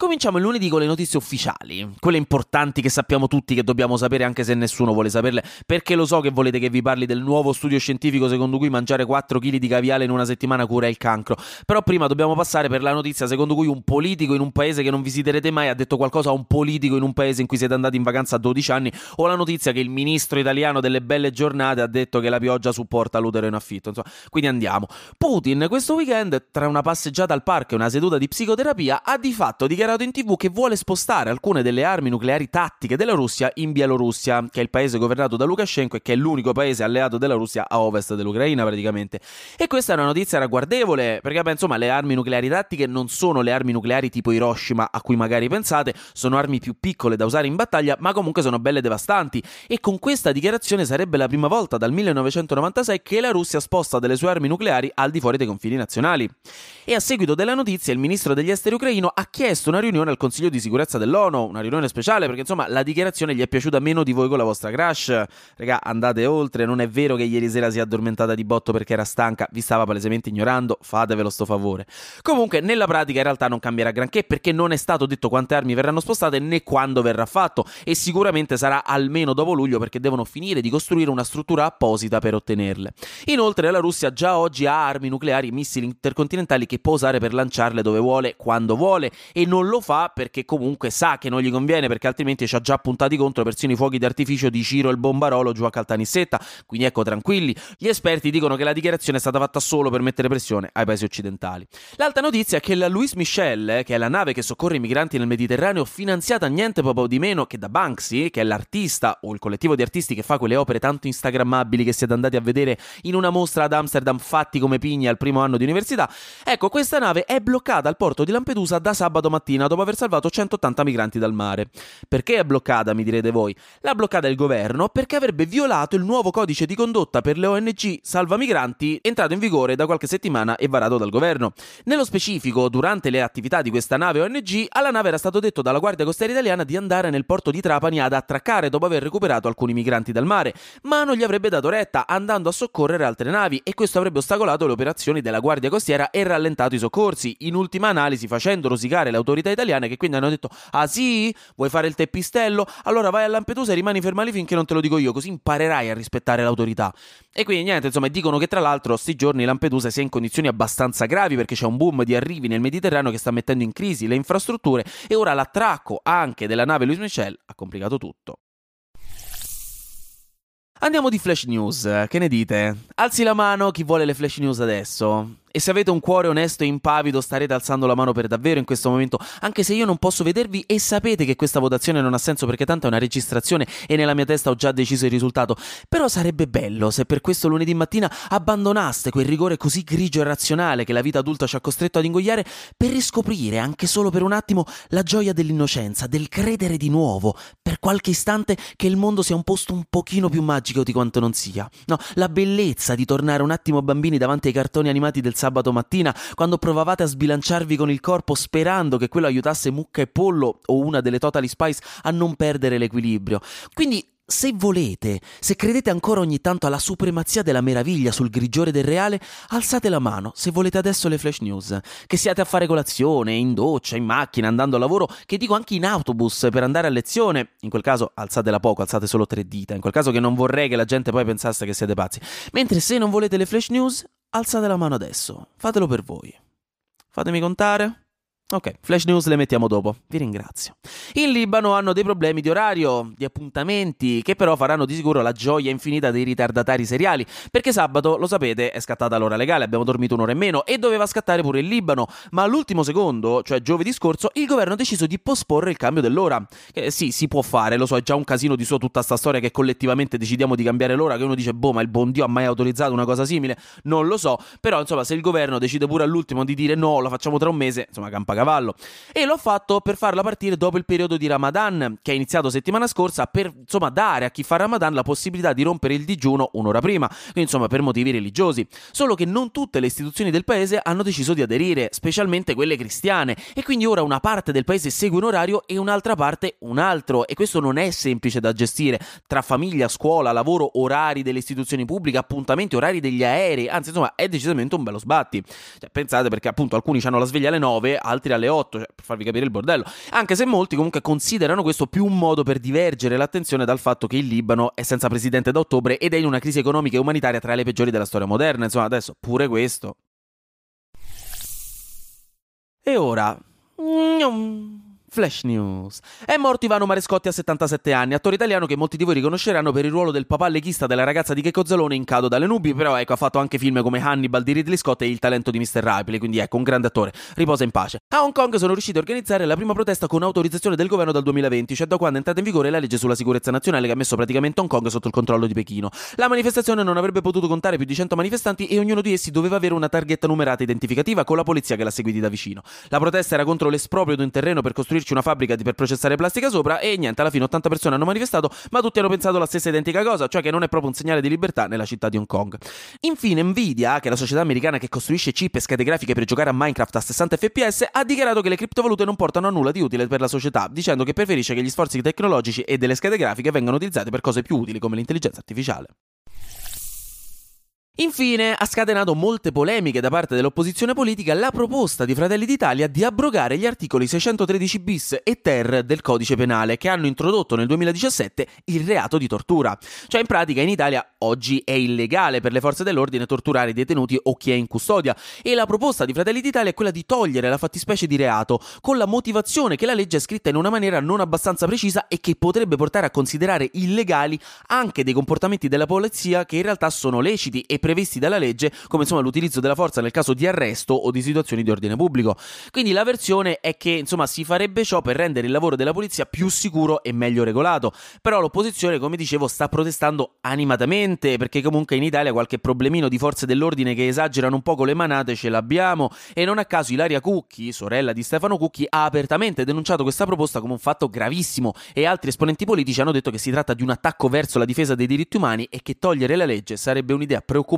Cominciamo il lunedì con le notizie ufficiali, quelle importanti che sappiamo tutti che dobbiamo sapere anche se nessuno vuole saperle, perché lo so che volete che vi parli del nuovo studio scientifico secondo cui mangiare 4 kg di caviale in una settimana cura il cancro. Però prima dobbiamo passare per la notizia secondo cui un politico in un paese che non visiterete mai ha detto qualcosa a un politico in un paese in cui siete andati in vacanza a 12 anni, o la notizia che il ministro italiano delle belle giornate ha detto che la pioggia supporta l'utero in affitto. Insomma, quindi andiamo. Putin questo weekend, tra una passeggiata al parco e una seduta di psicoterapia, ha di fatto dichiarato dichiarato in tv che vuole spostare alcune delle armi nucleari tattiche della Russia in Bielorussia, che è il paese governato da Lukashenko e che è l'unico paese alleato della Russia a ovest dell'Ucraina praticamente. E questa è una notizia ragguardevole, perché beh, insomma le armi nucleari tattiche non sono le armi nucleari tipo Hiroshima a cui magari pensate, sono armi più piccole da usare in battaglia, ma comunque sono belle devastanti. E con questa dichiarazione sarebbe la prima volta dal 1996 che la Russia sposta delle sue armi nucleari al di fuori dei confini nazionali. E a seguito della notizia il ministro degli esteri ucraino ha chiesto una una riunione al Consiglio di sicurezza dell'ONU, una riunione speciale perché insomma la dichiarazione gli è piaciuta meno di voi con la vostra crush. Raga, andate oltre, non è vero che ieri sera si è addormentata di botto perché era stanca, vi stava palesemente ignorando, fatevelo sto favore. Comunque nella pratica in realtà non cambierà granché perché non è stato detto quante armi verranno spostate né quando verrà fatto e sicuramente sarà almeno dopo luglio perché devono finire di costruire una struttura apposita per ottenerle. Inoltre la Russia già oggi ha armi nucleari e missili intercontinentali che può usare per lanciarle dove vuole, quando vuole e non lo fa perché comunque sa che non gli conviene perché altrimenti ci ha già puntati contro persino i fuochi d'artificio di Ciro il Bombarolo giù a Caltanissetta, quindi ecco tranquilli. Gli esperti dicono che la dichiarazione è stata fatta solo per mettere pressione ai paesi occidentali. L'altra notizia è che la Louis Michel, eh, che è la nave che soccorre i migranti nel Mediterraneo, finanziata niente proprio di meno che da Banksy, che è l'artista o il collettivo di artisti che fa quelle opere tanto instagrammabili che siete andati a vedere in una mostra ad Amsterdam fatti come pigne al primo anno di università, ecco questa nave è bloccata al porto di Lampedusa da sabato mattina Argentina dopo aver salvato 180 migranti dal mare. Perché è bloccata, mi direte voi? L'ha bloccata il governo perché avrebbe violato il nuovo codice di condotta per le ONG salva migranti entrato in vigore da qualche settimana e varato dal governo. Nello specifico, durante le attività di questa nave ONG, alla nave era stato detto dalla Guardia Costiera Italiana di andare nel porto di Trapani ad attraccare dopo aver recuperato alcuni migranti dal mare, ma non gli avrebbe dato retta andando a soccorrere altre navi e questo avrebbe ostacolato le operazioni della Guardia Costiera e rallentato i soccorsi, in ultima analisi facendo rosicare le autorità autorità italiane che quindi hanno detto: Ah sì, vuoi fare il teppistello? Allora vai a Lampedusa e rimani ferma finché non te lo dico io, così imparerai a rispettare l'autorità. E quindi niente, insomma, dicono che tra l'altro sti giorni Lampedusa sia in condizioni abbastanza gravi perché c'è un boom di arrivi nel Mediterraneo che sta mettendo in crisi le infrastrutture e ora l'attracco anche della nave Louis Michel ha complicato tutto. Andiamo di flash news, che ne dite? Alzi la mano chi vuole le flash news adesso. E se avete un cuore onesto e impavido starete alzando la mano per davvero in questo momento, anche se io non posso vedervi e sapete che questa votazione non ha senso perché tanto è una registrazione e nella mia testa ho già deciso il risultato. Però sarebbe bello se per questo lunedì mattina abbandonaste quel rigore così grigio e razionale che la vita adulta ci ha costretto ad ingoiare per riscoprire anche solo per un attimo la gioia dell'innocenza, del credere di nuovo, per qualche istante che il mondo sia un posto un pochino più magico di quanto non sia. No, la bellezza di tornare un attimo bambini davanti ai cartoni animati del sabato mattina, quando provavate a sbilanciarvi con il corpo sperando che quello aiutasse Mucca e Pollo o una delle Totally Spice a non perdere l'equilibrio. Quindi se volete, se credete ancora ogni tanto alla supremazia della meraviglia sul grigiore del reale, alzate la mano se volete adesso le flash news. Che siate a fare colazione, in doccia, in macchina, andando a lavoro, che dico anche in autobus per andare a lezione. In quel caso alzatela poco, alzate solo tre dita. In quel caso che non vorrei che la gente poi pensasse che siete pazzi. Mentre se non volete le flash news, alzate la mano adesso. Fatelo per voi. Fatemi contare. Ok, flash news le mettiamo dopo, vi ringrazio. In Libano hanno dei problemi di orario, di appuntamenti, che però faranno di sicuro la gioia infinita dei ritardatari seriali, perché sabato, lo sapete, è scattata l'ora legale, abbiamo dormito un'ora in meno e doveva scattare pure il Libano, ma all'ultimo secondo, cioè giovedì scorso, il governo ha deciso di posporre il cambio dell'ora. Che sì, si può fare, lo so, è già un casino di suo tutta sta storia che collettivamente decidiamo di cambiare l'ora, che uno dice, boh, ma il buon Dio ha mai autorizzato una cosa simile? Non lo so, però insomma, se il governo decide pure all'ultimo di dire no, lo facciamo tra un mese, insomma, campa cavallo. E l'ho fatto per farla partire dopo il periodo di Ramadan, che è iniziato settimana scorsa, per insomma dare a chi fa Ramadan la possibilità di rompere il digiuno un'ora prima, insomma per motivi religiosi. Solo che non tutte le istituzioni del paese hanno deciso di aderire, specialmente quelle cristiane, e quindi ora una parte del paese segue un orario e un'altra parte un altro, e questo non è semplice da gestire tra famiglia, scuola, lavoro, orari delle istituzioni pubbliche, appuntamenti, orari degli aerei, anzi insomma è decisamente un bello sbatti. Cioè, pensate perché appunto alcuni hanno la sveglia alle 9, altri alle 8, cioè, per farvi capire il bordello. Anche se molti comunque considerano questo più un modo per divergere l'attenzione dal fatto che il Libano è senza presidente da ottobre ed è in una crisi economica e umanitaria tra le peggiori della storia moderna. Insomma, adesso pure questo. E ora... Flash News. È morto Ivano Marescotti a 77 anni, attore italiano che molti di voi riconosceranno per il ruolo del papà leghista della ragazza di Checco Zalone in Cado dalle nubi, però ecco ha fatto anche film come Hannibal di Ridley Scott e Il talento di Mr. Ripley, quindi ecco un grande attore. Riposa in pace. A Hong Kong sono riusciti a organizzare la prima protesta con autorizzazione del governo dal 2020, cioè da quando è entrata in vigore la legge sulla sicurezza nazionale che ha messo praticamente Hong Kong sotto il controllo di Pechino. La manifestazione non avrebbe potuto contare più di 100 manifestanti e ognuno di essi doveva avere una targhetta numerata identificativa con la polizia che l'ha seguiti da vicino. La protesta era contro l'esproprio di un terreno per costruirci una fabbrica per processare plastica sopra e niente, alla fine 80 persone hanno manifestato, ma tutti hanno pensato la stessa identica cosa, cioè che non è proprio un segnale di libertà nella città di Hong Kong. Infine Nvidia, che è la società americana che costruisce chip e schede grafiche per giocare a Minecraft a 60 fps, ha dichiarato che le criptovalute non portano a nulla di utile per la società, dicendo che preferisce che gli sforzi tecnologici e delle schede grafiche vengano utilizzati per cose più utili come l'intelligenza artificiale. Infine, ha scatenato molte polemiche da parte dell'opposizione politica la proposta di Fratelli d'Italia di abrogare gli articoli 613 bis e ter del codice penale che hanno introdotto nel 2017 il reato di tortura. Cioè, in pratica, in Italia oggi è illegale per le forze dell'ordine torturare i detenuti o chi è in custodia. E la proposta di Fratelli d'Italia è quella di togliere la fattispecie di reato, con la motivazione che la legge è scritta in una maniera non abbastanza precisa e che potrebbe portare a considerare illegali anche dei comportamenti della polizia che in realtà sono leciti e previsti dalla legge, come insomma l'utilizzo della forza nel caso di arresto o di situazioni di ordine pubblico. Quindi la versione è che insomma si farebbe ciò per rendere il lavoro della polizia più sicuro e meglio regolato. Però l'opposizione, come dicevo, sta protestando animatamente perché comunque in Italia qualche problemino di forze dell'ordine che esagerano un po' con le manate ce l'abbiamo e non a caso Ilaria Cucchi, sorella di Stefano Cucchi, ha apertamente denunciato questa proposta come un fatto gravissimo e altri esponenti politici hanno detto che si tratta di un attacco verso la difesa dei diritti umani e che togliere la legge sarebbe un'idea preoccupante